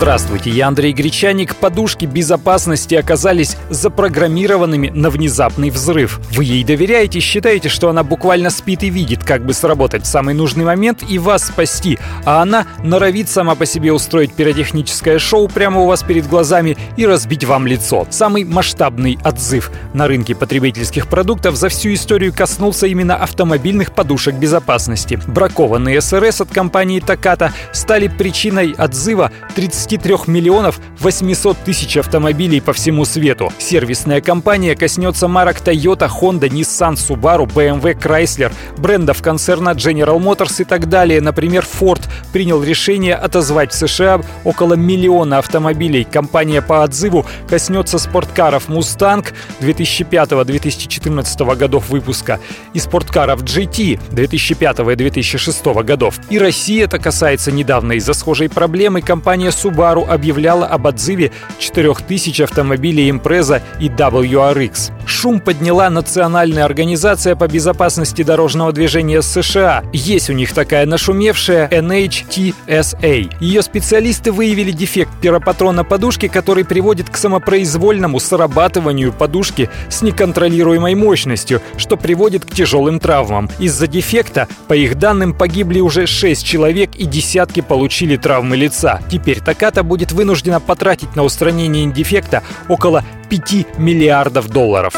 Здравствуйте, я Андрей Гречаник. Подушки безопасности оказались запрограммированными на внезапный взрыв. Вы ей доверяете, считаете, что она буквально спит и видит, как бы сработать в самый нужный момент и вас спасти, а она норовит сама по себе устроить пиротехническое шоу прямо у вас перед глазами и разбить вам лицо. Самый масштабный отзыв на рынке потребительских продуктов за всю историю коснулся именно автомобильных подушек безопасности. Бракованные СРС от компании Takata стали причиной отзыва 30 23 миллионов 800 тысяч автомобилей по всему свету. Сервисная компания коснется марок Toyota, Honda, Nissan, Subaru, BMW, Chrysler, брендов концерна General Motors и так далее. Например, Ford принял решение отозвать в США около миллиона автомобилей. Компания по отзыву коснется спорткаров Mustang 2005-2014 годов выпуска и спорткаров GT 2005-2006 годов. И Россия это касается недавно из-за схожей проблемы компания Subaru Subaru объявляла об отзыве 4000 автомобилей Impreza и WRX. Шум подняла Национальная организация по безопасности дорожного движения США. Есть у них такая нашумевшая NHTSA. Ее специалисты выявили дефект пиропатрона подушки, который приводит к самопроизвольному срабатыванию подушки с неконтролируемой мощностью, что приводит к тяжелым травмам. Из-за дефекта, по их данным, погибли уже 6 человек и десятки получили травмы лица. Теперь так Таката будет вынуждена потратить на устранение дефекта около 5 миллиардов долларов.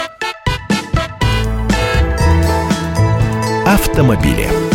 Автомобили.